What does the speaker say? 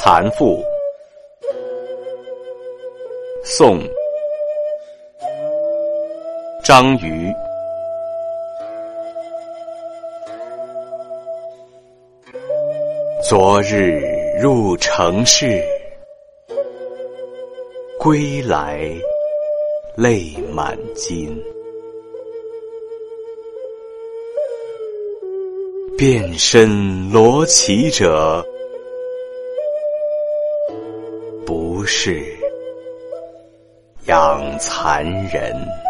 蚕妇，宋，张瑜。昨日入城市，归来泪满襟。遍身罗绮者，是养蚕人。